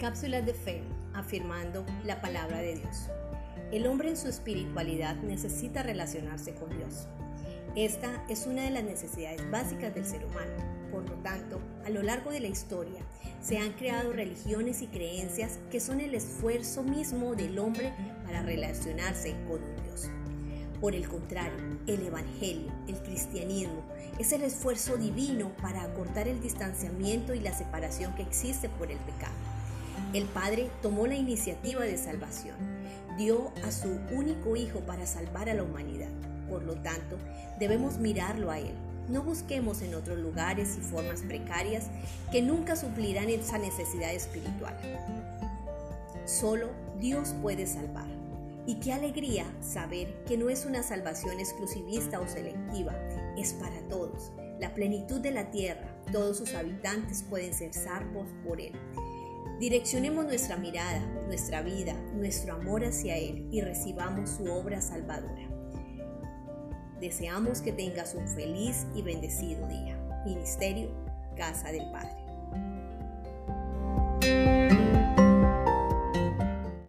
Cápsulas de fe, afirmando la palabra de Dios. El hombre en su espiritualidad necesita relacionarse con Dios. Esta es una de las necesidades básicas del ser humano. Por lo tanto, a lo largo de la historia se han creado religiones y creencias que son el esfuerzo mismo del hombre para relacionarse con un Dios. Por el contrario, el Evangelio, el cristianismo, es el esfuerzo divino para acortar el distanciamiento y la separación que existe por el pecado. El Padre tomó la iniciativa de salvación, dio a su único Hijo para salvar a la humanidad. Por lo tanto, debemos mirarlo a Él. No busquemos en otros lugares y formas precarias que nunca suplirán esa necesidad espiritual. Solo Dios puede salvar. Y qué alegría saber que no es una salvación exclusivista o selectiva, es para todos. La plenitud de la tierra, todos sus habitantes pueden ser salvos por Él. Direccionemos nuestra mirada, nuestra vida, nuestro amor hacia Él y recibamos su obra salvadora. Deseamos que tengas un feliz y bendecido día. Ministerio Casa del Padre.